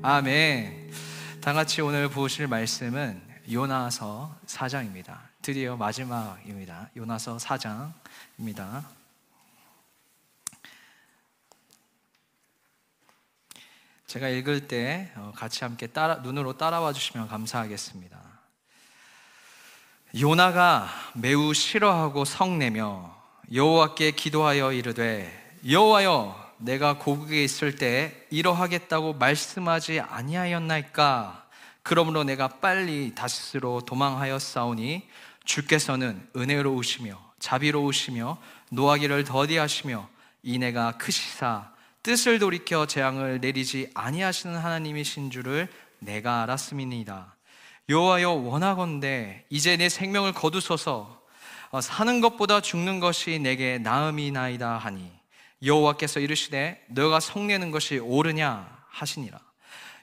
아멘. 다 같이 오늘 보실 말씀은 요나서 4장입니다. 드디어 마지막입니다. 요나서 4장입니다. 제가 읽을 때 어, 같이 함께 따라, 눈으로 따라와 주시면 감사하겠습니다. 요나가 매우 싫어하고 성내며 여호와께 기도하여 이르되 여호와여 내가 고국에 있을 때 이러하겠다고 말씀하지 아니하였나이까? 그러므로 내가 빨리 다시스로 도망하였사오니 주께서는 은혜로우시며 자비로우시며 노하기를 더디하시며 이내가 크시사 뜻을 돌이켜 재앙을 내리지 아니하시는 하나님이신 줄을 내가 알았음이니이다. 여호와여 원하건대 이제 내 생명을 거두소서. 어, 사는 것보다 죽는 것이 내게 나음이나이다 하니 여호와께서 이르시되 너가 성내는 것이 옳으냐 하시니라.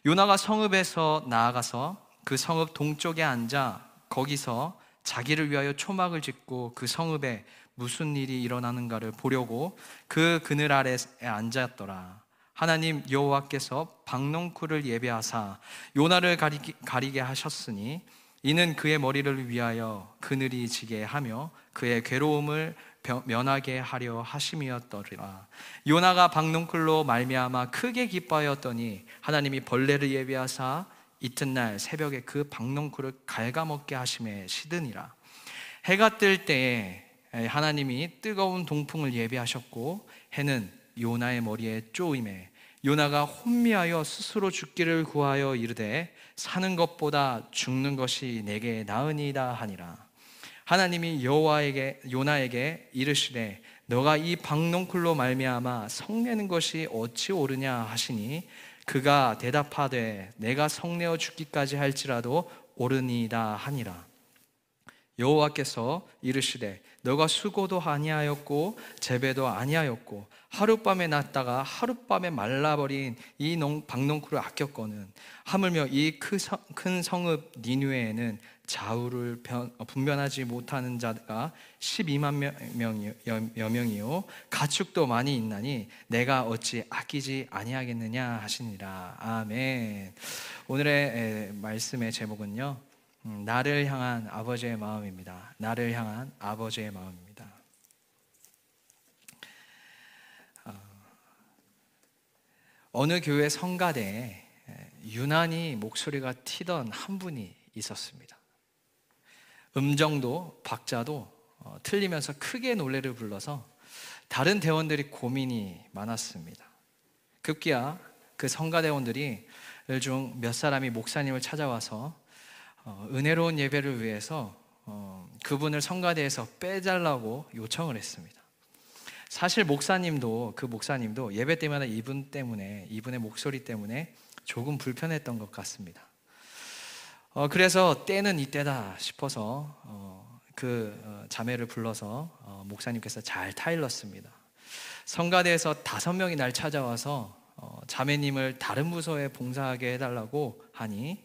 요나가 성읍에서 나아가서 그 성읍 동쪽에 앉아 거기서 자기를 위하여 초막을 짓고 그 성읍에 무슨 일이 일어나는가를 보려고 그 그늘 아래에 앉았더라. 하나님 여호와께서 박농쿨을 예배하사 요나를 가리게, 가리게 하셨으니 이는 그의 머리를 위하여 그늘이 지게 하며 그의 괴로움을 면하게 하려 하심이었더라. 요나가 박농쿨로 말미암아 크게 기뻐하였더니 하나님이 벌레를 예비하사 이튿날 새벽에 그 박농쿨을 갉아먹게 하심에 시드니라. 해가 뜰 때에 하나님이 뜨거운 동풍을 예비하셨고 해는 요나의 머리에 쪼임에 요나가 혼미하여 스스로 죽기를 구하여 이르되 사는 것보다 죽는 것이 내게 나으니이다 하니라. 하나님이 여호와에게 요나에게 이르시되 너가 이 박농쿨로 말미암아 성내는 것이 어찌 옳으냐 하시니 그가 대답하되 내가 성내어 죽기까지 할지라도 옳으니이다 하니라. 여호와께서 이르시되 너가 수고도 아니하였고 재배도 아니하였고 하룻밤에 났다가 하룻밤에 말라버린 이 박농쿨을 아꼈거는 하물며 이 큰 성읍 니누에는 좌우를 분변하지 못하는 자가 12만 명 여 명이요. 가축도 많이 있나니 내가 어찌 아끼지 아니하겠느냐 하시니라. 아멘. 오늘의 말씀의 제목은요. 음, 나를 향한 아버지의 마음입니다. 나를 향한 아버지의 마음입니다. 어, 어느 교회 성가대에 유난히 목소리가 튀던 한 분이 있었습니다. 음정도 박자도 어, 틀리면서 크게 노래를 불러서 다른 대원들이 고민이 많았습니다. 급기야 그 성가대원들이 중 몇 사람이 목사님을 찾아와서 어, 은혜로운 예배를 위해서 어, 그분을 성가대에서 빼달라고 요청을 했습니다. 사실 목사님도 그 목사님도 예배 때마다 이분 때문에 이분의 목소리 때문에 조금 불편했던 것 같습니다. 어, 그래서 때는 이때다 싶어서 어, 그 어, 자매를 불러서 어, 목사님께서 잘 타일렀습니다. 성가대에서 다섯 명이 날 찾아와서 어, 자매님을 다른 부서에 봉사하게 해달라고 하니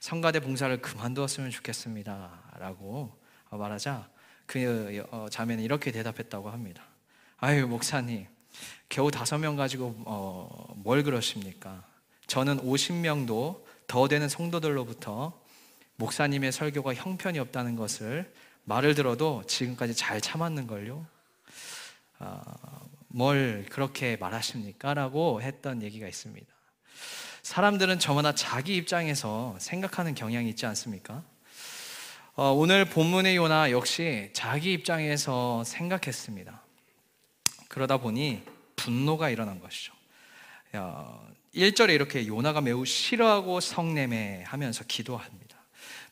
성가대 봉사를 그만두었으면 좋겠습니다. 라고 말하자 그 어, 자매는 이렇게 대답했다고 합니다. 아유, 목사님, 겨우 다섯 명 가지고 어, 뭘 그러십니까? 저는 50명도 더 되는 성도들로부터 목사님의 설교가 형편이 없다는 것을 말을 들어도 지금까지 잘 참았는걸요. 어, 뭘 그렇게 말하십니까? 라고 했던 얘기가 있습니다. 사람들은 저마다 자기 입장에서 생각하는 경향이 있지 않습니까? 어, 오늘 본문의 요나 역시 자기 입장에서 생각했습니다. 그러다 보니 분노가 일어난 것이죠. 어, 1절에 이렇게 요나가 매우 싫어하고 성내매 하면서 기도합니다.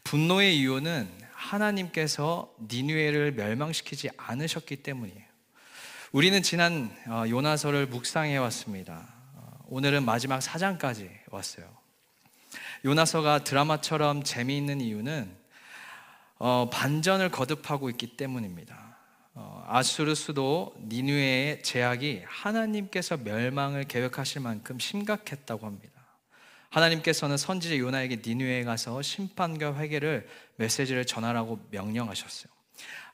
분노의 이유는 하나님께서 니누에를 멸망시키지 않으셨기 때문이에요. 우리는 지난 어, 요나서를 묵상해 왔습니다. 오늘은 마지막 사장까지 왔어요. 요나서가 드라마처럼 재미있는 이유는 어, 반전을 거듭하고 있기 때문입니다. 어, 아수르 수도 니누에의 제약이 하나님께서 멸망을 계획하실 만큼 심각했다고 합니다. 하나님께서는 선지자 요나에게 니누에 가서 심판과 회개를 메시지를 전하라고 명령하셨어요.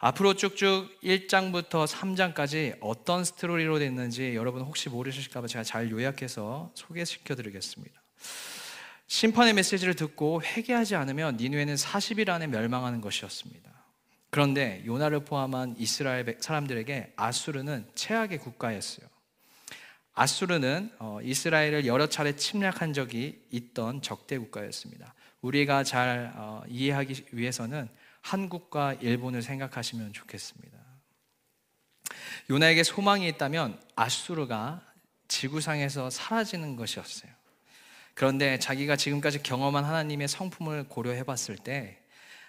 앞으로 쭉쭉 1장부터 3장까지 어떤 스토리로 됐는지 여러분 혹시 모르실까봐 제가 잘 요약해서 소개시켜 드리겠습니다. 심판의 메시지를 듣고 회개하지 않으면 니누에는 40일 안에 멸망하는 것이었습니다. 그런데 요나를 포함한 이스라엘 사람들에게 아수르는 최악의 국가였어요. 아수르는 어, 이스라엘을 여러 차례 침략한 적이 있던 적대 국가였습니다. 우리가 잘 어, 이해하기 위해서는 한국과 일본을 생각하시면 좋겠습니다. 요나에게 소망이 있다면 아수르가 지구상에서 사라지는 것이었어요. 그런데 자기가 지금까지 경험한 하나님의 성품을 고려해 봤을 때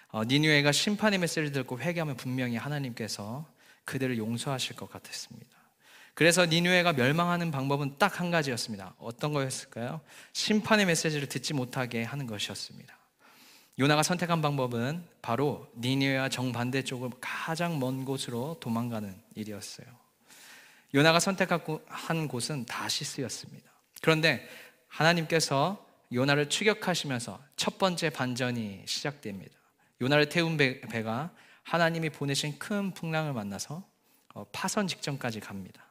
어, 니누에가 심판의 메시지를 듣고 회개하면 분명히 하나님께서 그들을 용서하실 것 같았습니다. 그래서 니누에가 멸망하는 방법은 딱 한 가지였습니다. 어떤 거였을까요? 심판의 메시지를 듣지 못하게 하는 것이었습니다. 요나가 선택한 방법은 바로 니누에와 정반대쪽을 가장 먼 곳으로 도망가는 일이었어요. 요나가 선택한 곳은 다시스였습니다. 그런데 하나님께서 요나를 추격하시면서 첫 번째 반전이 시작됩니다. 요나를 태운 배, 가 하나님이 보내신 큰 풍랑을 만나서 어, 파선 직전까지 갑니다.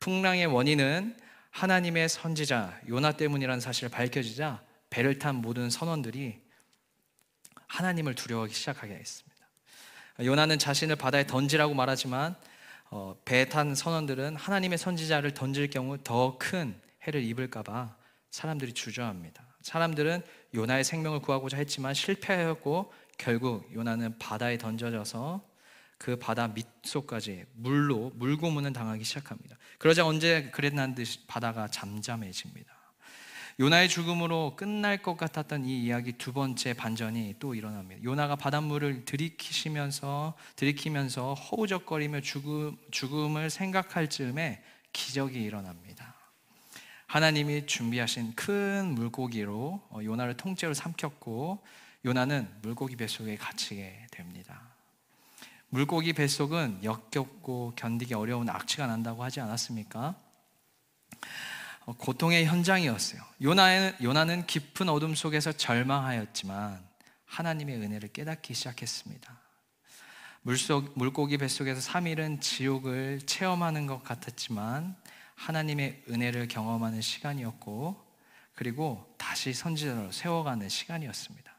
풍랑의 원인은 하나님의 선지자 요나 때문이라는 사실을 밝혀지자 배를 탄 모든 선원들이 하나님을 두려워하기 시작하게 했습니다. 요나는 자신을 바다에 던지라고 말하지만 어, 배에 탄 선원들은 하나님의 선지자를 던질 경우 더 큰 해를 입을까봐 사람들이 주저합니다. 사람들은 요나의 생명을 구하고자 했지만 실패하였고 결국 요나는 바다에 던져져서 그 바다 밑속까지 물로 물고문을 당하기 시작합니다. 그러자 언제 그랬난 듯이 바다가 잠잠해집니다. 요나의 죽음으로 끝날 것 같았던 이 이야기 두 번째 반전이 또 일어납니다. 요나가 바닷물을 들이키시면서 들이키면서 허우적거리며 죽음, 죽음을 생각할 즈음에 기적이 일어납니다. 하나님이 준비하신 큰 물고기로 어, 요나를 통째로 삼켰고 요나는 물고기 뱃속에 갇히게 됩니다. 물고기 뱃속은 역겹고 견디기 어려운 악취가 난다고 하지 않았습니까? 어, 고통의 현장이었어요. 요나는, 요나는 깊은 어둠 속에서 절망하였지만 하나님의 은혜를 깨닫기 시작했습니다. 물속, 물고기 뱃속에서 3일은 지옥을 체험하는 것 같았지만 하나님의 은혜를 경험하는 시간이었고 그리고 다시 선지자로 세워가는 시간이었습니다.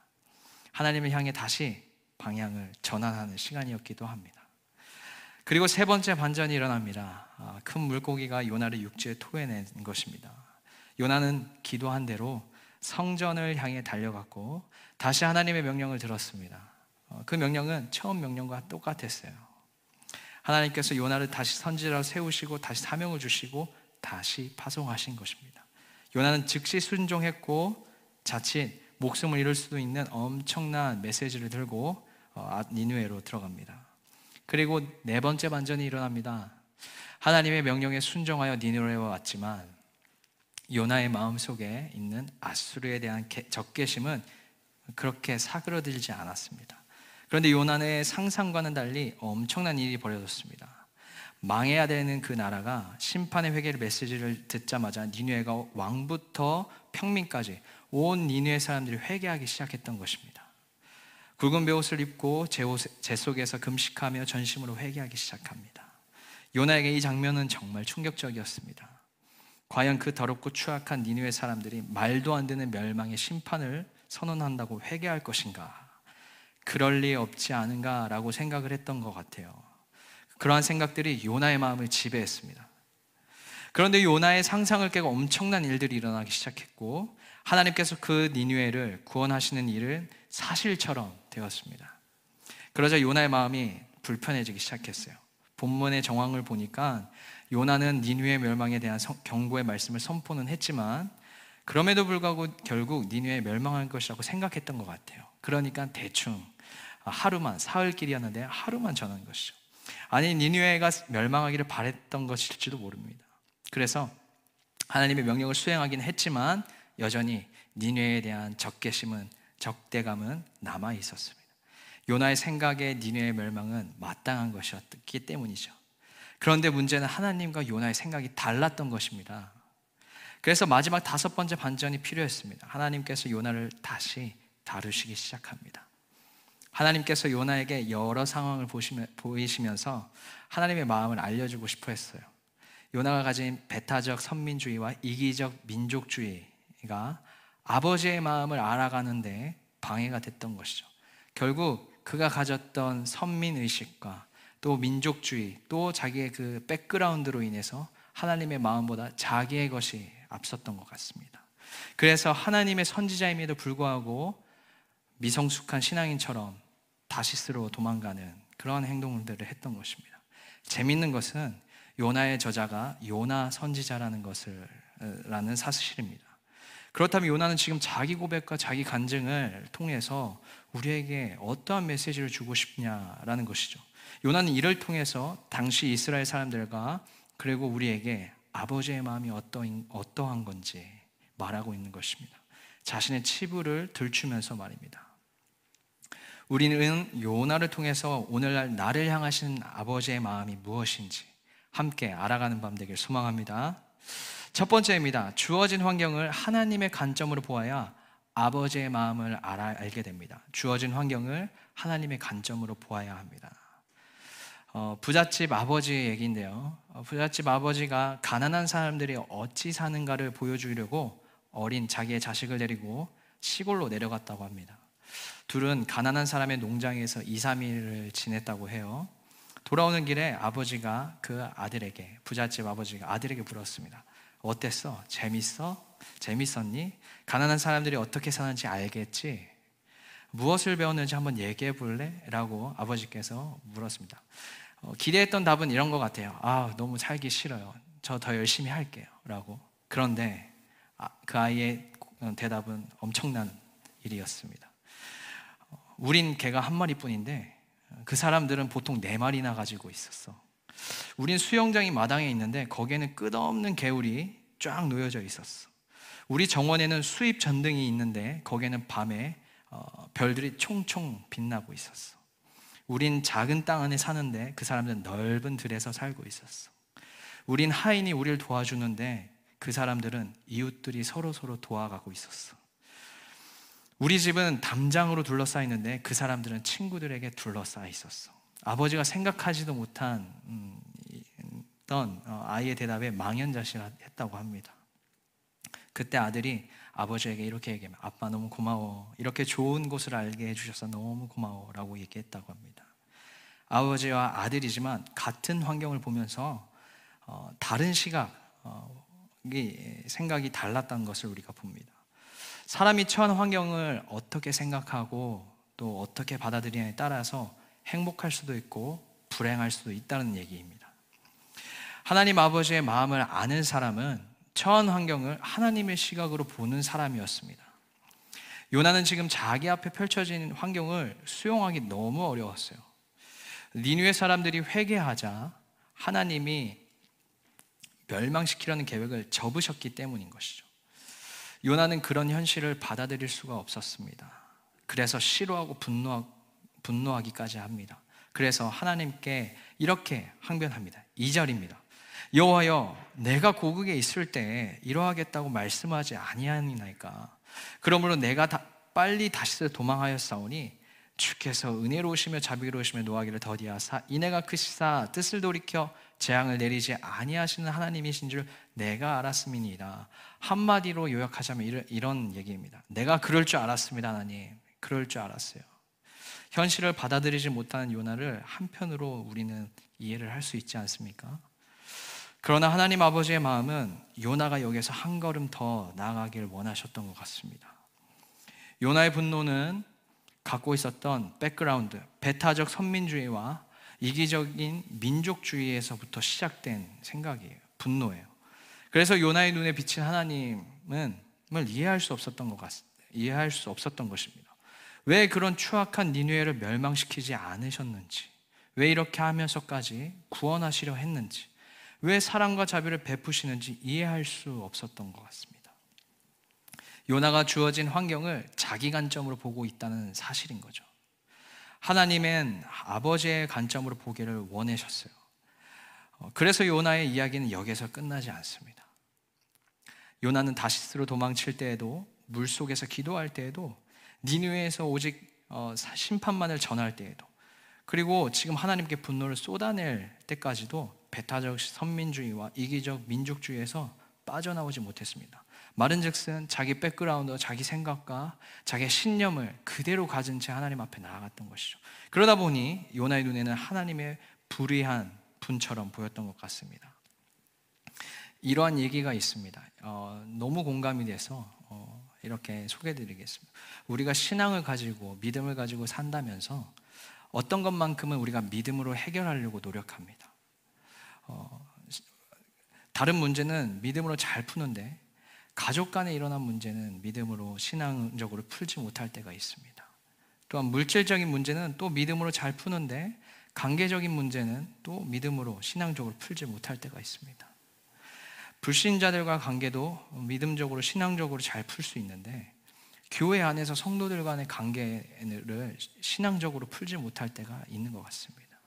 하나님을 향해 다시 방향을 전환하는 시간이었기도 합니다. 그리고 세 번째 반전이 일어납니다. 아, 큰 물고기가 요나를 육지에 토해낸 것입니다. 요나는 기도한 대로 성전을 향해 달려갔고 다시 하나님의 명령을 들었습니다. 어, 그 명령은 처음 명령과 똑같았어요. 하나님께서 요나를 다시 선지자로 세우시고 다시 사명을 주시고 다시 파송하신 것입니다. 요나는 즉시 순종했고 자칫 목숨을 잃을 수도 있는 엄청난 메시지를 들고 어, 아, 니누에로 들어갑니다. 그리고 네 번째 반전이 일어납니다. 하나님의 명령에 순종하여 니누에로 왔지만 요나의 마음 속에 있는 아수르에 대한 적개심은 그렇게 사그러들지 않았습니다. 그런데 요나의 상상과는 달리 엄청난 일이 벌어졌습니다. 망해야 되는 그 나라가 심판의 회개를 메시지를 듣자마자 니누에가 왕부터 평민까지 온 니누의 사람들이 회개하기 시작했던 것입니다. 굵은 베옷을 입고 제, 옷, 제 속에서 금식하며 전심으로 회개하기 시작합니다. 요나에게 이 장면은 정말 충격적이었습니다. 과연 그 더럽고 추악한 니누의 사람들이 말도 안 되는 멸망의 심판을 선언한다고 회개할 것인가? 그럴 리 없지 않은가라고 생각을 했던 것 같아요. 그러한 생각들이 요나의 마음을 지배했습니다. 그런데 요나의 상상을 깨고 엄청난 일들이 일어나기 시작했고 하나님께서 그 니누에를 구원하시는 일을 사실처럼 되었습니다. 그러자 요나의 마음이 불편해지기 시작했어요. 본문의 정황을 보니까 요나는 니누의 멸망에 대한 경고의 말씀을 선포는 했지만 그럼에도 불구하고 결국 니누에 멸망할 것이라고 생각했던 것 같아요. 그러니까 대충 하루만 사흘길이었는데 하루만 전한 것이죠. 아니 니누에가 멸망하기를 바랬던 것일지도 모릅니다. 그래서 하나님의 명령을 수행하긴 했지만 여전히 니누에 대한 적개심은 적대감은 남아 있었습니다. 요나의 생각에 니누의 멸망은 마땅한 것이었기 때문이죠. 그런데 문제는 하나님과 요나의 생각이 달랐던 것입니다. 그래서 마지막 다섯 번째 반전이 필요했습니다. 하나님께서 요나를 다시 다루시기 시작합니다. 하나님께서 요나에게 여러 상황을 보이시면서 하나님의 마음을 알려주고 싶어 했어요. 요나가 가진 배타적 선민주의와 이기적 민족주의 가 아버지의 마음을 알아가는데 방해가 됐던 것이죠. 결국 그가 가졌던 선민 의식과 또 민족주의, 또 자기의 그 백그라운드로 인해서 하나님의 마음보다 자기의 것이 앞섰던 것 같습니다. 그래서 하나님의 선지자임에도 불구하고 미성숙한 신앙인처럼 다시스로 도망가는 그런 행동들을 했던 것입니다. 재밌는 것은 요나의 저자가 요나 선지자라는 것을 라는 사실입니다. 그렇다면 요나는 지금 자기 고백과 자기 간증을 통해서 우리에게 어떠한 메시지를 주고 싶냐라는 것이죠. 요나는 이를 통해서 당시 이스라엘 사람들과 그리고 우리에게 아버지의 마음이 어떠한 건지 말하고 있는 것입니다. 자신의 치부를 들추면서 말입니다. 우리는 요나를 통해서 오늘날 나를 향하신 아버지의 마음이 무엇인지 함께 알아가는 밤 되길 소망합니다. 첫 번째입니다. 주어진 환경을 하나님의 관점으로 보아야 아버지의 마음을 알아, 알게 됩니다. 주어진 환경을 하나님의 관점으로 보아야 합니다. 어, 부잣집 아버지의 얘기인데요. 어, 부잣집 아버지가 가난한 사람들이 어찌 사는가를 보여주려고 어린 자기의 자식을 데리고 시골로 내려갔다고 합니다. 둘은 가난한 사람의 농장에서 2, 3일을 지냈다고 해요. 돌아오는 길에 아버지가 그 아들에게, 부잣집 아버지가 아들에게 물었습니다. 어땠어? 재밌어? 재밌었니? 가난한 사람들이 어떻게 사는지 알겠지? 무엇을 배웠는지 한번 얘기해 볼래? 라고 아버지께서 물었습니다. 어, 기대했던 답은 이런 것 같아요. 아, 너무 살기 싫어요. 저 더 열심히 할게요. 라고. 그런데 아, 그 아이의 대답은 엄청난 일이었습니다. 우린 개가 한 마리뿐인데 그 사람들은 보통 네 마리나 가지고 있었어. 우린 수영장이 마당에 있는데 거기에는 끝없는 개울이 쫙 놓여져 있었어. 우리 정원에는 수입 전등이 있는데 거기에는 밤에 어, 별들이 총총 빛나고 있었어. 우린 작은 땅 안에 사는데 그 사람들은 넓은 들에서 살고 있었어. 우린 하인이 우리를 도와주는데 그 사람들은 이웃들이 서로 서로 도와가고 있었어. 우리 집은 담장으로 둘러싸여 있는데 그 사람들은 친구들에게 둘러싸여 있었어. 아버지가 생각하지도 못한 음, 던 어, 아이의 대답에 망연자실했다고 합니다. 그때 아들이 아버지에게 이렇게 얘기하면 아빠 너무 고마워. 이렇게 좋은 곳을 알게 해주셔서 너무 고마워라고 얘기했다고 합니다. 아버지와 아들이지만 같은 환경을 보면서 어, 다른 시각, 어, 생각이 달랐다는 것을 우리가 봅니다. 사람이 처한 환경을 어떻게 생각하고 또 어떻게 받아들이냐에 따라서 행복할 수도 있고 불행할 수도 있다는 얘기입니다. 하나님 아버지의 마음을 아는 사람은 처한 환경을 하나님의 시각으로 보는 사람이었습니다. 요나는 지금 자기 앞에 펼쳐진 환경을 수용하기 너무 어려웠어요. 니누의 사람들이 회개하자 하나님이 멸망시키려는 계획을 접으셨기 때문인 것이죠. 요나는 그런 현실을 받아들일 수가 없었습니다. 그래서 싫어하고 분노하, 분노하기까지 합니다. 그래서 하나님께 이렇게 항변합니다. 2절입니다. 여호와여 내가 고국에 있을 때 이러하겠다고 말씀하지 아니하니나이까 그러므로 내가 다, 빨리 다시 도망하였사오니 주께서 은혜로우시며 자비로우시며 노하기를 더디하사 이내가 크시사 뜻을 돌이켜 재앙을 내리지 아니하시는 하나님이신 줄 내가 알았음이니이다 한마디로 요약하자면 이런 얘기입니다 내가 그럴 줄 알았습니다 하나님 그럴 줄 알았어요 현실을 받아들이지 못하는 요나를 한편으로 우리는 이해를 할 수 있지 않습니까? 그러나 하나님 아버지의 마음은 요나가 여기서 한 걸음 더 나아가길 원하셨던 것 같습니다. 요나의 분노는 갖고 있었던 백그라운드, 배타적 선민주의와 이기적인 민족주의에서부터 시작된 생각이에요. 분노예요. 그래서 요나의 눈에 비친 하나님은 이해할 수 없었던 것 같, 이해할 수 없었던 것입니다. 왜 그런 추악한 니누에를 멸망시키지 않으셨는지, 왜 이렇게 하면서까지 구원하시려 했는지, 왜 사랑과 자비를 베푸시는지 이해할 수 없었던 것 같습니다. 요나가 주어진 환경을 자기 관점으로 보고 있다는 사실인 거죠. 하나님은 아버지의 관점으로 보기를 원하셨어요. 어, 그래서 요나의 이야기는 여기서 끝나지 않습니다. 요나는 다시스로 도망칠 때에도 물 속에서 기도할 때에도 니누에서 오직 어, 심판만을 전할 때에도 그리고 지금 하나님께 분노를 쏟아낼 때까지도 배타적 선민주의와 이기적 민족주의에서 빠져나오지 못했습니다. 말은즉슨 자기 백그라운드, 자기 생각과 자기 신념을 그대로 가진 채 하나님 앞에 나아갔던 것이죠. 그러다 보니 요나의 눈에는 하나님이 불의한 분처럼 보였던 것 같습니다. 이러한 얘기가 있습니다. 어, 너무 공감이 돼서 어, 이렇게 소개드리겠습니다. 우리가 신앙을 가지고 믿음을 가지고 산다면서 어떤 것만큼은 우리가 믿음으로 해결하려고 노력합니다. 어, 다른 문제는 믿음으로 잘 푸는데 가족 간에 일어난 문제는 믿음으로 신앙적으로 풀지 못할 때가 있습니다. 또한 물질적인 문제는 또 믿음으로 잘 푸는데 관계적인 문제는 또 믿음으로 신앙적으로 풀지 못할 때가 있습니다. 불신자들과 관계도 믿음적으로 신앙적으로 잘 풀 수 있는데 교회 안에서 성도들 간의 관계를 신앙적으로 풀지 못할 때가 있는 것 같습니다.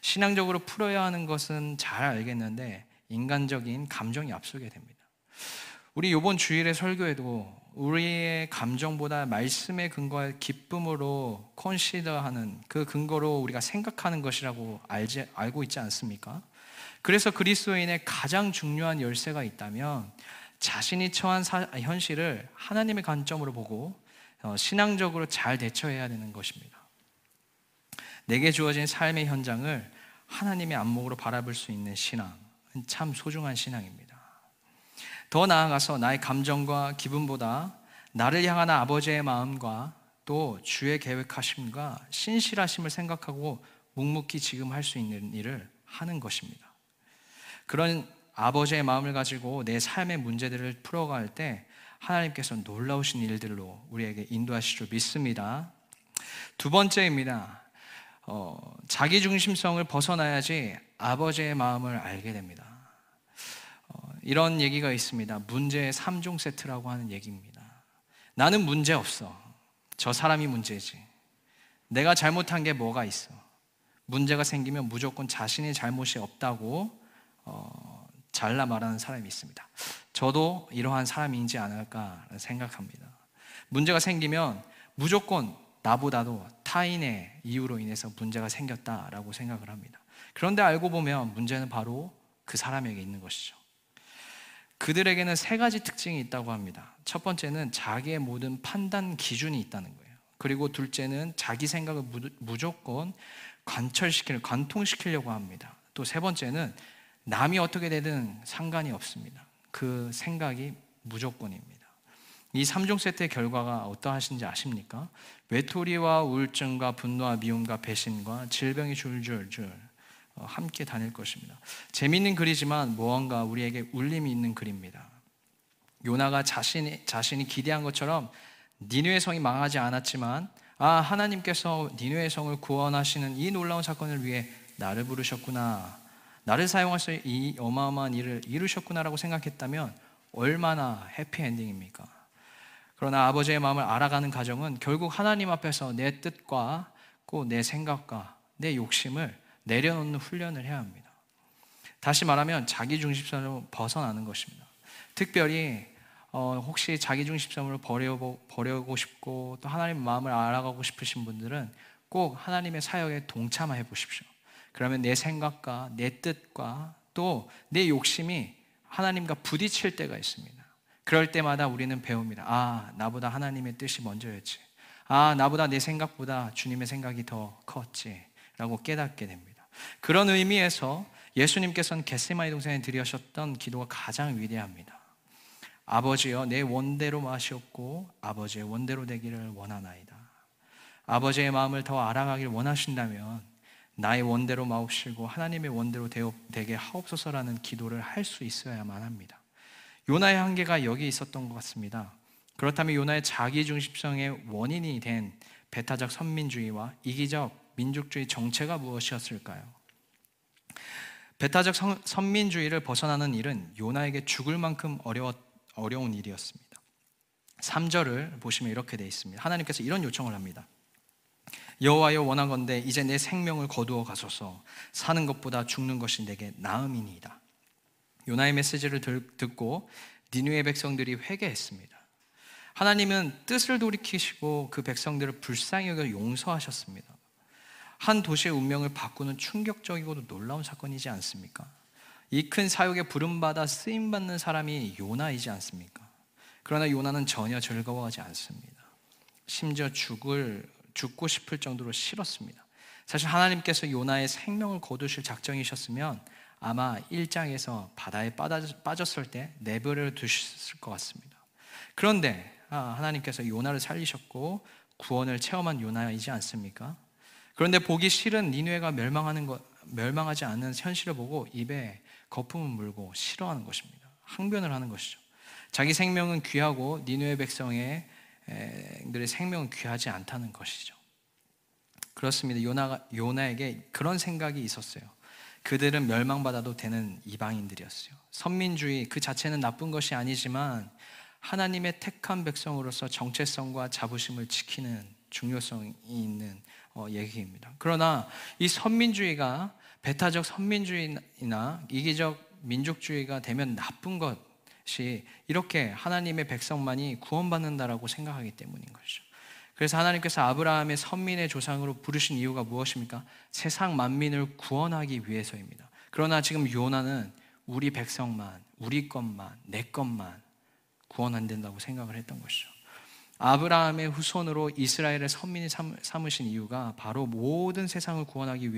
신앙적으로 풀어야 하는 것은 잘 알겠는데 인간적인 감정이 앞서게 됩니다. 우리 이번 주일의 설교에도 우리의 감정보다 말씀의 근거와 기쁨으로 컨시더하는 그 근거로 우리가 생각하는 것이라고 알지, 알고 있지 않습니까? 그래서 그리스도인의 가장 중요한 열쇠가 있다면 자신이 처한 사, 현실을 하나님의 관점으로 보고 어, 신앙적으로 잘 대처해야 되는 것입니다. 내게 주어진 삶의 현장을 하나님의 안목으로 바라볼 수 있는 신앙은 참 소중한 신앙입니다. 더 나아가서 나의 감정과 기분보다 나를 향한 아버지의 마음과 또 주의 계획하심과 신실하심을 생각하고 묵묵히 지금 할 수 있는 일을 하는 것입니다. 그런 아버지의 마음을 가지고 내 삶의 문제들을 풀어갈 때 하나님께서 놀라우신 일들로 우리에게 인도하실 줄 믿습니다. 두 번째입니다. 어, 자기 중심성을 벗어나야지 아버지의 마음을 알게 됩니다. 이런 얘기가 있습니다. 문제의 3종 세트라고 하는 얘기입니다. 나는 문제 없어. 저 사람이 문제지. 내가 잘못한 게 뭐가 있어. 문제가 생기면 무조건 자신의 잘못이 없다고 어, 잘라 말하는 사람이 있습니다. 저도 이러한 사람인지 않을까 생각합니다. 문제가 생기면 무조건 나보다도 타인의 이유로 인해서 문제가 생겼다라고 생각을 합니다. 그런데 알고 보면 문제는 바로 그 사람에게 있는 것이죠. 그들에게는 세 가지 특징이 있다고 합니다. 첫 번째는 자기의 모든 판단 기준이 있다는 거예요. 그리고 둘째는 자기 생각을 무조건 관철시킬, 관통시키려고 합니다. 또 세 번째는 남이 어떻게 되든 상관이 없습니다. 그 생각이 무조건입니다. 이 3종 세트의 결과가 어떠하신지 아십니까? 외톨이와 우울증과 분노와 미움과 배신과 질병이 줄줄줄 어, 함께 다닐 것입니다. 재미있는 글이지만 무언가 우리에게 울림이 있는 글입니다. 요나가 자신이, 자신이 기대한 것처럼 니누의 성이 망하지 않았지만 아 하나님께서 니누의 성을 구원하시는 이 놀라운 사건을 위해 나를 부르셨구나 나를 사용하셔 이 어마어마한 일을 이루셨구나라고 생각했다면 얼마나 해피엔딩입니까? 그러나 아버지의 마음을 알아가는 과정은 결국 하나님 앞에서 내 뜻과 내 생각과 내 욕심을 내려놓는 훈련을 해야 합니다. 다시 말하면 자기 중심성으로 벗어나는 것입니다. 특별히 어, 혹시 자기 중심성을 버려고, 버려고 싶고 또 하나님 마음을 알아가고 싶으신 분들은 꼭 하나님의 사역에 동참해 보십시오. 그러면 내 생각과 내 뜻과 또 내 욕심이 하나님과 부딪힐 때가 있습니다. 그럴 때마다 우리는 배웁니다. 아, 나보다 하나님의 뜻이 먼저였지. 아, 나보다 내 생각보다 주님의 생각이 더 컸지. 라고 깨닫게 됩니다. 그런 의미에서 예수님께서는 겟세마니 동산에 드리셨던 기도가 가장 위대합니다. 아버지여 내 원대로 마시옵고 아버지의 원대로 되기를 원하나이다. 아버지의 마음을 더 알아가길 원하신다면 나의 원대로 마옵시고 하나님의 원대로 되게 하옵소서라는 기도를 할 수 있어야만 합니다. 요나의 한계가 여기 있었던 것 같습니다. 그렇다면 요나의 자기중심성의 원인이 된 배타적 선민주의와 이기적 민족주의 정체가 무엇이었을까요? 배타적 성, 선민주의를 벗어나는 일은 요나에게 죽을 만큼 어려워, 어려운 일이었습니다. 3절을 보시면 이렇게 되어 있습니다. 하나님께서 이런 요청을 합니다. 여호와여 원하건대 이제 내 생명을 거두어 가소서 사는 것보다 죽는 것이 내게 나음이니이다. 요나의 메시지를 듣고 니누의 백성들이 회개했습니다. 하나님은 뜻을 돌이키시고 그 백성들을 불쌍히 여겨 용서하셨습니다. 한 도시의 운명을 바꾸는 충격적이고도 놀라운 사건이지 않습니까? 이 큰 사역에 부름받아 쓰임받는 사람이 요나이지 않습니까? 그러나 요나는 전혀 즐거워하지 않습니다. 심지어 죽을 죽고 싶을 정도로 싫었습니다. 사실 하나님께서 요나의 생명을 거두실 작정이셨으면 아마 1장에서 바다에 빠졌을 때 내버려 두셨을 것 같습니다. 그런데 아, 하나님께서 요나를 살리셨고 구원을 체험한 요나이지 않습니까? 그런데 보기 싫은 니누에가 멸망하는 것, 멸망하지 않는 현실을 보고 입에 거품을 물고 싫어하는 것입니다. 항변을 하는 것이죠. 자기 생명은 귀하고 니누의 백성의 들의 생명은 귀하지 않다는 것이죠. 그렇습니다. 요나가 요나에게 그런 생각이 있었어요. 그들은 멸망받아도 되는 이방인들이었어요. 선민주의 그 자체는 나쁜 것이 아니지만 하나님의 택한 백성으로서 정체성과 자부심을 지키는 중요성이 있는 어, 얘기입니다. 그러나 이 선민주의가 배타적 선민주의나 이기적 민족주의가 되면 나쁜 것 이 이렇게 하나님의 백성만이 구원받는다라고 생각하기 때문인 것이죠. 그래서 하나님께서 아브라함의 선민의 조상으로 부르신 이유가 무엇입니까? 세상 만민을 구원하기 위해서입니다. 그러나 지금 요나는 우리 백성만, 우리 것만, 내 것만 구원 안 된다고 생각을 했던 것이죠. 아브라함의 후손으로 이스라엘의 선민이 삼으신 이유가 바로 모든 세상을 구원하기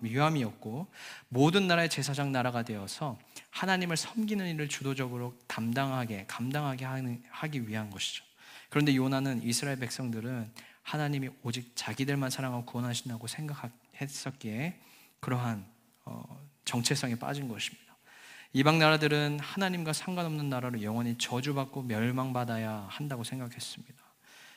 위함이었고 모든 나라의 제사장 나라가 되어서 하나님을 섬기는 일을 주도적으로 담당하게 감당하게 하기 위한 것이죠. 그런데 요나는 이스라엘 백성들은 하나님이 오직 자기들만 사랑하고 구원하신다고 생각했었기에 그러한 어, 정체성에 빠진 것입니다. 이방 나라들은 하나님과 상관없는 나라로 영원히 저주받고 멸망받아야 한다고 생각했습니다.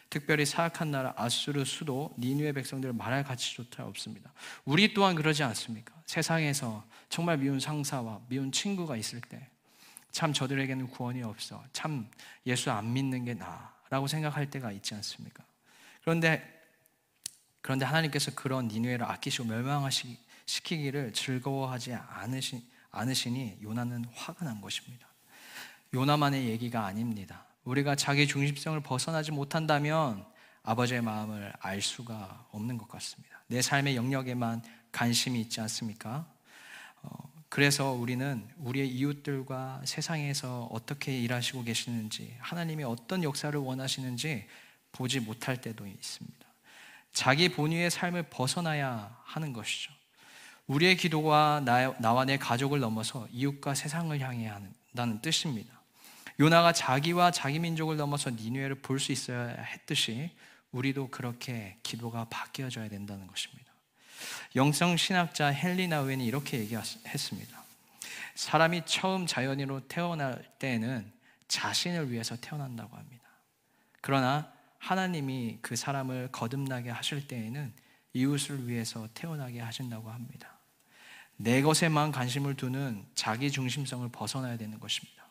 특별히 사악한 나라 아수르 수도 니누의 백성들 말할 가치조차 없습니다. 우리 또한 그러지 않습니까? 세상에서 정말 미운 상사와 미운 친구가 있을 때 참 저들에게는 구원이 없어. 참 예수 안 믿는 게 나라고 생각할 때가 있지 않습니까? 그런데 그런데 하나님께서 그런 니누에를 아끼시고 멸망시키기를 즐거워하지 않으신 않으시니 요나는 화가 난 것입니다. 요나만의 얘기가 아닙니다. 우리가 자기 중심성을 벗어나지 못한다면 아버지의 마음을 알 수가 없는 것 같습니다. 내 삶의 영역에만 관심이 있지 않습니까? 어, 그래서 우리는 우리의 이웃들과 세상에서 어떻게 일하시고 계시는지, 하나님이 어떤 역사를 원하시는지 보지 못할 때도 있습니다. 자기 본위의 삶을 벗어나야 하는 것이죠. 우리의 기도가 나 와 내 가족을 넘어서 이웃과 세상을 향해 한다는 뜻입니다. 요나가 자기와 자기 민족을 넘어서 니누에를 볼 수 있어야 했듯이 우리도 그렇게 기도가 바뀌어져야 된다는 것입니다. 영성 신학자 헬리나 웬이 이렇게 얘기했습니다. 사람이 처음 자연인으로 태어날 때에는 자신을 위해서 태어난다고 합니다. 그러나 하나님이 그 사람을 거듭나게 하실 때에는 이웃을 위해서 태어나게 하신다고 합니다. 내 것에만 관심을 두는 자기 중심성을 벗어나야 되는 것입니다.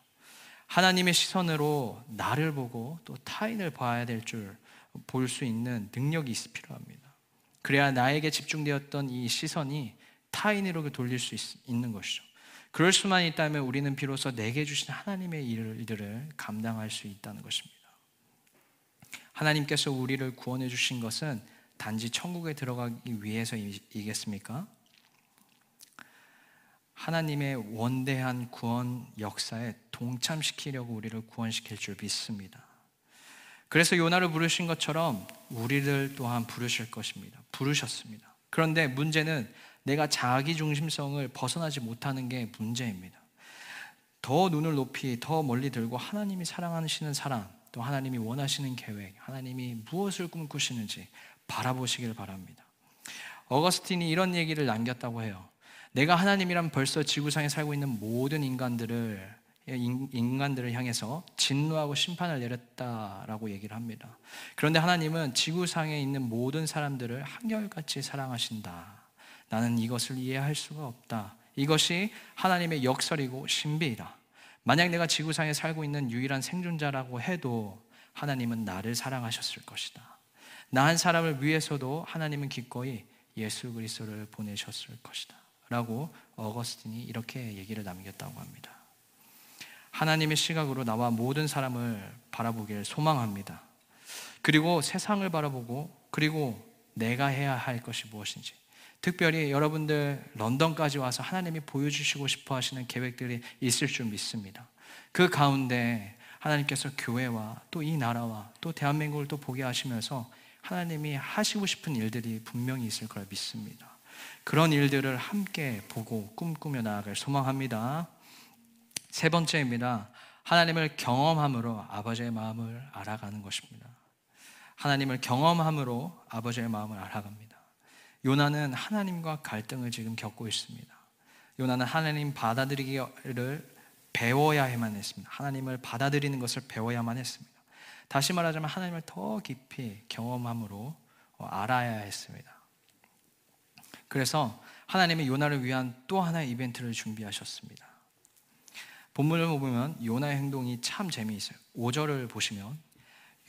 하나님의 시선으로 나를 보고 또 타인을 봐야 될 줄 볼 수 있는 능력이 필요합니다. 그래야 나에게 집중되었던 이 시선이 타인으로 돌릴 수 있, 는 것이죠. 그럴 수만 있다면 우리는 비로소 내게 주신 하나님의 일들을 감당할 수 있다는 것입니다. 하나님께서 우리를 구원해 주신 것은 단지 천국에 들어가기 위해서이겠습니까? 하나님의 원대한 구원 역사에 동참시키려고 우리를 구원시킬 줄 믿습니다. 그래서 요나를 부르신 것처럼 우리를 또한 부르실 것입니다. 부르셨습니다. 그런데 문제는 내가 자기 중심성을 벗어나지 못하는 게 문제입니다. 더 눈을 높이 더 멀리 들고 하나님이 사랑하시는 사람, 또 하나님이 원하시는 계획, 하나님이 무엇을 꿈꾸시는지 바라보시길 바랍니다. 어거스틴이 이런 얘기를 남겼다고 해요. 내가 하나님이란 벌써 지구상에 살고 있는 모든 인간들을 인간들을 향해서 진노하고 심판을 내렸다라고 얘기를 합니다. 그런데 하나님은 지구상에 있는 모든 사람들을 한결같이 사랑하신다. 나는 이것을 이해할 수가 없다. 이것이 하나님의 역설이고 신비이다. 만약 내가 지구상에 살고 있는 유일한 생존자라고 해도 하나님은 나를 사랑하셨을 것이다. 나 한 사람을 위해서도 하나님은 기꺼이 예수 그리스도를 보내셨을 것이다. 라고 어거스틴이 이렇게 얘기를 남겼다고 합니다. 하나님의 시각으로 나와 모든 사람을 바라보길 소망합니다. 그리고 세상을 바라보고 그리고 내가 해야 할 것이 무엇인지 특별히 여러분들 런던까지 와서 하나님이 보여주시고 싶어 하시는 계획들이 있을 줄 믿습니다. 그 가운데 하나님께서 교회와 또 이 나라와 또 대한민국을 또 보게 하시면서 하나님이 하시고 싶은 일들이 분명히 있을 거라 믿습니다. 그런 일들을 함께 보고 꿈꾸며 나아갈 소망합니다. 세 번째입니다. 하나님을 경험함으로 아버지의 마음을 알아가는 것입니다. 하나님을 경험함으로 아버지의 마음을 알아갑니다. 요나는 하나님과 갈등을 지금 겪고 있습니다. 요나는 하나님 받아들이기를 배워야만 했습니다. 하나님을 받아들이는 것을 배워야만 했습니다. 다시 말하자면 하나님을 더 깊이 경험함으로 알아야 했습니다. 그래서 하나님이 요나를 위한 또 하나의 이벤트를 준비하셨습니다. 본문을 보면 요나의 행동이 참 재미있어요. 5절을 보시면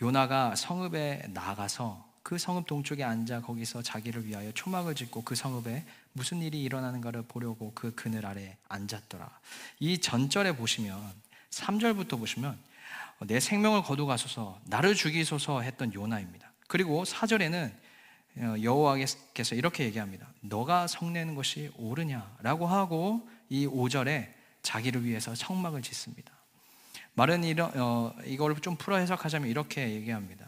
요나가 성읍에 나가서 그 성읍 동쪽에 앉아 거기서 자기를 위하여 초막을 짓고 그 성읍에 무슨 일이 일어나는가를 보려고 그 그늘 아래 앉았더라. 이 전절에 보시면 3절부터 보시면 내 생명을 거두가소서 나를 죽이소서 했던 요나입니다. 그리고 4절에는 어, 여호와께서 이렇게 얘기합니다. 너가 성내는 것이 옳으냐라고 하고 이 5절에 자기를 위해서 청막을 짓습니다. 말은 이런 어, 이걸 좀 풀어 해석하자면 이렇게 얘기합니다.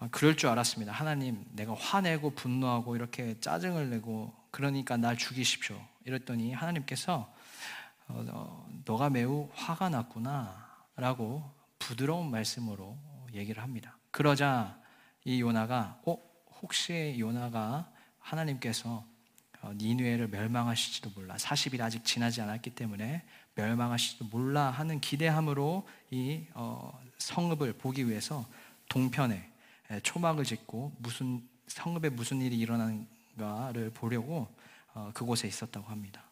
어, 그럴 줄 알았습니다. 하나님, 내가 화내고 분노하고 이렇게 짜증을 내고 그러니까 날 죽이십시오. 이랬더니 하나님께서 어, 어, 너가 매우 화가 났구나라고 부드러운 말씀으로 얘기를 합니다. 그러자 이 요나가 어 혹시 요나가 하나님께서 어, 니누에를 멸망하실지도 몰라. 40일 아직 지나지 않았기 때문에 멸망하실지도 몰라 하는 기대함으로 이 어, 성읍을 보기 위해서 동편에 초막을 짓고 무슨 성읍에 무슨 일이 일어나는가를 보려고 어, 그곳에 있었다고 합니다.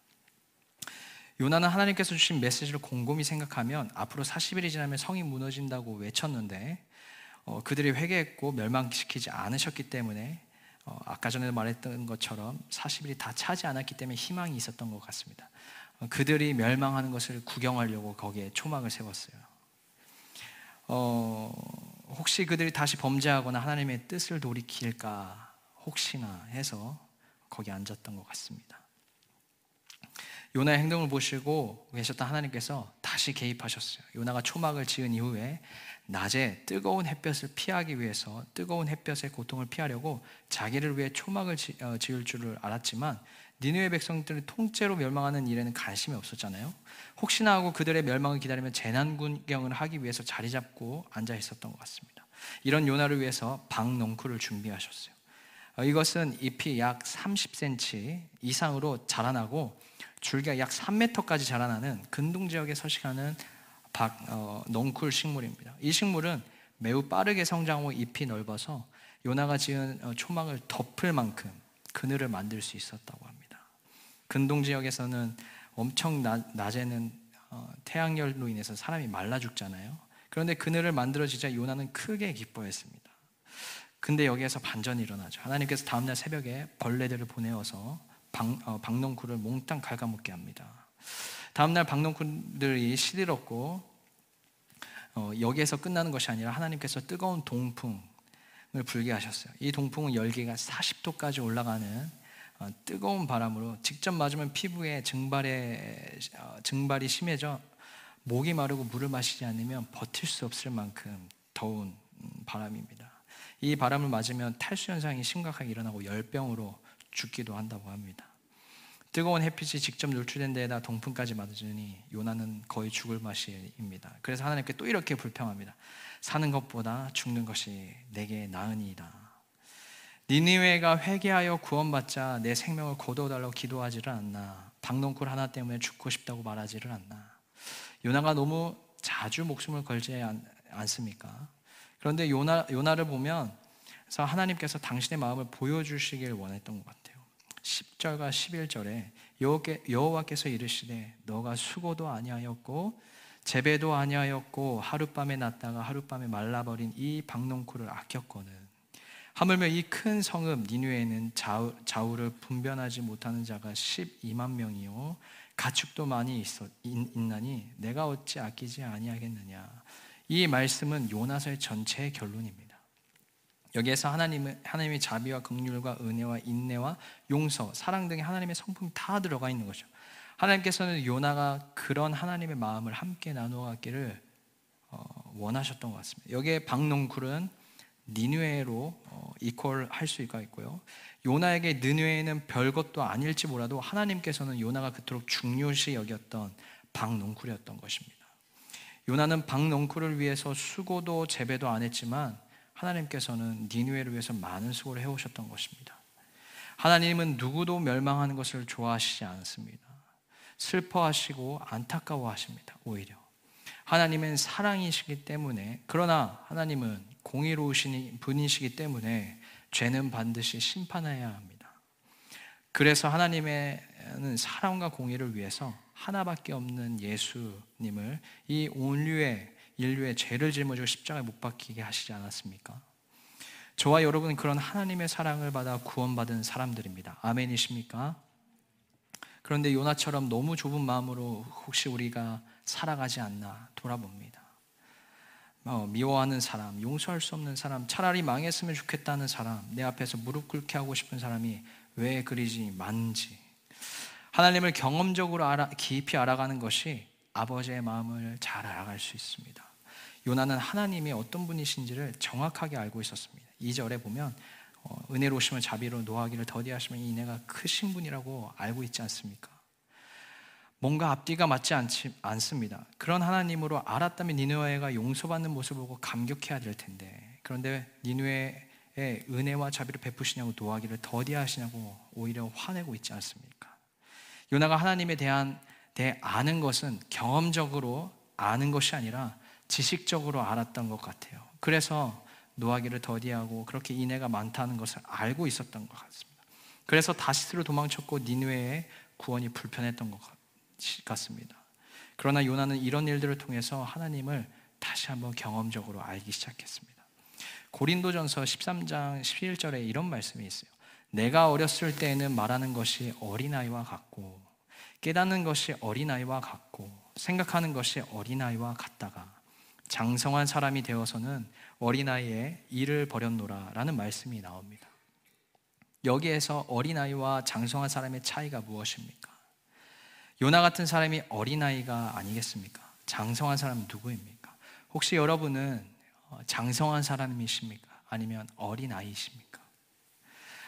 요나는 하나님께서 주신 메시지를 곰곰이 생각하면 앞으로 40일이 지나면 성이 무너진다고 외쳤는데 어, 그들이 회개했고 멸망시키지 않으셨기 때문에 어, 아까 전에 말했던 것처럼 40일이 다 차지 않았기 때문에 희망이 있었던 것 같습니다. 어, 그들이 멸망하는 것을 구경하려고 거기에 초막을 세웠어요. 어, 혹시 그들이 다시 범죄하거나 하나님의 뜻을 돌이킬까 혹시나 해서 거기 앉았던 것 같습니다. 요나의 행동을 보시고 계셨던 하나님께서 다시 개입하셨어요. 요나가 초막을 지은 이후에 낮에 뜨거운 햇볕을 피하기 위해서 뜨거운 햇볕의 고통을 피하려고 자기를 위해 초막을 지, 어, 을 줄을 알았지만 니누의 백성들을 통째로 멸망하는 일에는 관심이 없었잖아요. 혹시나 하고 그들의 멸망을 기다리며 재난 군경을 하기 위해서 자리 잡고 앉아 있었던 것 같습니다. 이런 요나를 위해서 방농쿨을 준비하셨어요. 어, 이것은 잎이 약 30cm 이상으로 자라나고 줄기가 약 3m까지 자라나는 근동 지역에 서식하는 박, 어, 넝쿨 식물입니다. 이 식물은 매우 빠르게 성장하고 잎이 넓어서 요나가 지은 어, 초막을 덮을 만큼 그늘을 만들 수 있었다고 합니다. 근동 지역에서는 엄청 낮, 낮에는 어, 태양열로 인해서 사람이 말라 죽잖아요. 그런데 그늘을 만들어지자 요나는 크게 기뻐했습니다. 근데 여기에서 반전이 일어나죠. 하나님께서 다음날 새벽에 벌레들을 보내어서 방, 어, 박농쿨을 몽땅 갉아먹게 합니다. 다음날 박농꾼들이 시들었고 어, 여기에서 끝나는 것이 아니라 하나님께서 뜨거운 동풍을 불게 하셨어요. 이 동풍은 열기가 40도까지 올라가는 어, 뜨거운 바람으로 직접 맞으면 피부에 증발에 어, 증발이 심해져 목이 마르고 물을 마시지 않으면 버틸 수 없을 만큼 더운 음, 바람입니다. 이 바람을 맞으면 탈수 현상이 심각하게 일어나고 열병으로 죽기도 한다고 합니다. 뜨거운 햇빛이 직접 노출된 데에다 동풍까지 맞으니 요나는 거의 죽을 맛입니다. 그래서 하나님께 또 이렇게 불평합니다. 사는 것보다 죽는 것이 내게 나으니이다. 니니웨가 회개하여 구원받자 내 생명을 거두어달라고 기도하지를 않나. 박농쿨 하나 때문에 죽고 싶다고 말하지를 않나. 요나가 너무 자주 목숨을 걸지 않, 않습니까? 그런데 요나, 요나를 보면 하나님께서 당신의 마음을 보여주시길 원했던 것 같아요. 10절과 11절에 여호와께서 이르시되 너가 수고도 아니하였고 재배도 아니하였고 하룻밤에 났다가 하룻밤에 말라버린 이 박농쿨을 아꼈거든. 하물며 이 큰 성읍 니누에는 좌우, 좌우를 분변하지 못하는 자가 12만 명이요. 가축도 많이 있어, 있, 나니 내가 어찌 아끼지 아니하겠느냐? 이 말씀은 요나서의 전체의 결론입니다 여기에서 하나님의 하나님의 자비와 긍휼과 은혜와 인내와 용서, 사랑 등의 하나님의 성품이 다 들어가 있는 거죠. 하나님께서는 요나가 그런 하나님의 마음을 함께 나누어 갔기를 어, 원하셨던 것 같습니다. 여기에 박농쿨은 니누에로 어, 이퀄할 수가 있고요. 요나에게 느누에는 별것도 아닐지 몰라도 하나님께서는 요나가 그토록 중요시 여겼던 박농쿨이었던 것입니다. 요나는 박농쿨을 위해서 수고도 재배도 안 했지만 하나님께서는 니누에를 위해서 많은 수고를 해오셨던 것입니다. 하나님은 누구도 멸망하는 것을 좋아하시지 않습니다. 슬퍼하시고 안타까워하십니다. 오히려 하나님은 사랑이시기 때문에 그러나 하나님은 공의로우신 분이시기 때문에 죄는 반드시 심판해야 합니다. 그래서 하나님의 사랑과 공의를 위해서 하나밖에 없는 예수님을 이 온류의 인류의 죄를 짊어지고 십자가에 못 박히게 하시지 않았습니까? 저와 여러분은 그런 하나님의 사랑을 받아 구원받은 사람들입니다. 아멘이십니까? 그런데 요나처럼 너무 좁은 마음으로 혹시 우리가 살아가지 않나 돌아봅니다. 어, 미워하는 사람, 용서할 수 없는 사람, 차라리 망했으면 좋겠다는 사람, 내 앞에서 무릎 꿇게 하고 싶은 사람이 왜 그리지 많은지. 하나님을 경험적으로 알아, 깊이 알아가는 것이 아버지의 마음을 잘 알아갈 수 있습니다. 요나는 하나님이 어떤 분이신지를 정확하게 알고 있었습니다. 2절에 보면 어, 은혜로우심을 자비로 노하기를 더디하시면 이내가 크신 분이라고 알고 있지 않습니까? 뭔가 앞뒤가 맞지 않지, 않습니다. 그런 하나님으로 알았다면 니누에가 용서받는 모습을 보고 감격해야 될 텐데 그런데 니누에의 은혜와 자비를 베푸시냐고 노하기를 더디하시냐고 오히려 화내고 있지 않습니까? 요나가 하나님에 대한 대 아는 것은 경험적으로 아는 것이 아니라 지식적으로 알았던 것 같아요. 그래서 노하기를 더디하고 그렇게 인애가 많다는 것을 알고 있었던 것 같습니다. 그래서 다시스로 도망쳤고 니누의 구원이 불편했던 것 같습니다. 그러나 요나는 이런 일들을 통해서 하나님을 다시 한번 경험적으로 알기 시작했습니다. 고린도전서 13장 11절에 이런 말씀이 있어요. 내가 어렸을 때에는 말하는 것이 어린아이와 같고 깨닫는 것이 어린아이와 같고 생각하는 것이 어린아이와 같다가 장성한 사람이 되어서는 어린아이의 일을 버렸노라 라는 말씀이 나옵니다. 여기에서 어린아이와 장성한 사람의 차이가 무엇입니까? 요나 같은 사람이 어린아이가 아니겠습니까? 장성한 사람은 누구입니까? 혹시 여러분은 어, 장성한 사람이십니까? 아니면 어린아이십니까?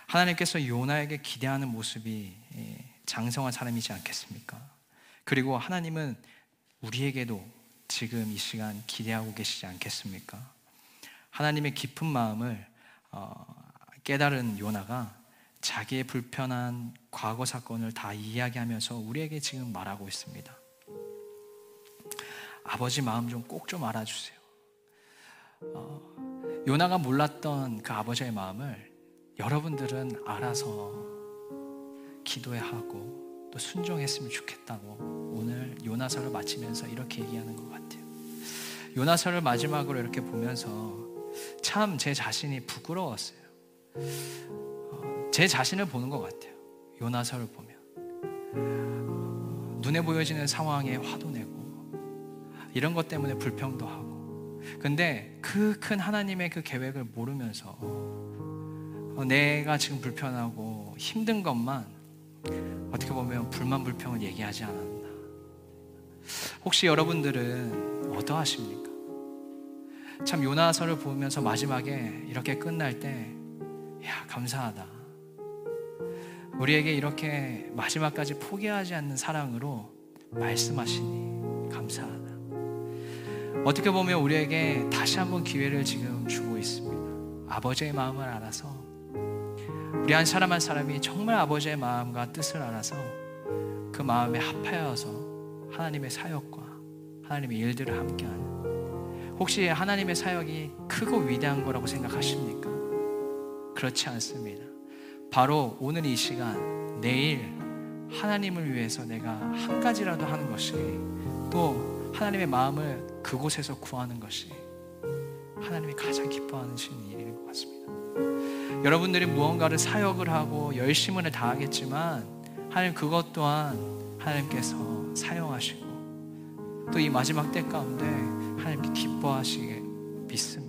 하나님께서 요나에게 기대하는 모습이 예, 장성한 사람이지 않겠습니까? 그리고 하나님은 우리에게도 지금 이 시간 기대하고 계시지 않겠습니까? 하나님의 깊은 마음을 어, 깨달은 요나가 자기의 불편한 과거 사건을 다 이야기하면서 우리에게 지금 말하고 있습니다. 아버지 마음 좀 꼭좀 좀 알아주세요. 어, 요나가 몰랐던 그 아버지의 마음을 여러분들은 알아서 기도해 하고 또 순종했으면 좋겠다고 오늘 요나서를 마치면서 이렇게 얘기하는 것 같아요. 요나서를 마지막으로 이렇게 보면서 참 제 자신이 부끄러웠어요. 어, 제 자신을 보는 것 같아요. 요나서를 보면 눈에 보여지는 상황에 화도 내고 이런 것 때문에 불평도 하고 근데 그 큰 하나님의 그 계획을 모르면서 어, 내가 지금 불편하고 힘든 것만 어떻게 보면 불만 불평을 얘기하지 않았나 혹시 여러분들은 어떠하십니까? 참 요나서를 보면서 마지막에 이렇게 끝날 때 야, 감사하다. 우리에게 이렇게 마지막까지 포기하지 않는 사랑으로 말씀하시니 감사하다. 어떻게 보면 우리에게 다시 한번 기회를 지금 주고 있습니다. 아버지의 마음을 알아서 우리 한 사람 한 사람이 정말 아버지의 마음과 뜻을 알아서 그 마음에 합하여서 하나님의 사역과 하나님의 일들을 함께하는 혹시 하나님의 사역이 크고 위대한 거라고 생각하십니까? 그렇지 않습니다. 바로 오늘 이 시간, 내일 하나님을 위해서 내가 한 가지라도 하는 것이 또 하나님의 마음을 그곳에서 구하는 것이 하나님이 가장 것 같습니다. 여러분들이 무언가를 사역을 하고 열심을 다하겠지만 하나님 그것 또한 하나님께서 사용하시고 또 이 마지막 때 가운데 하나님께 기뻐하시게 믿습니다.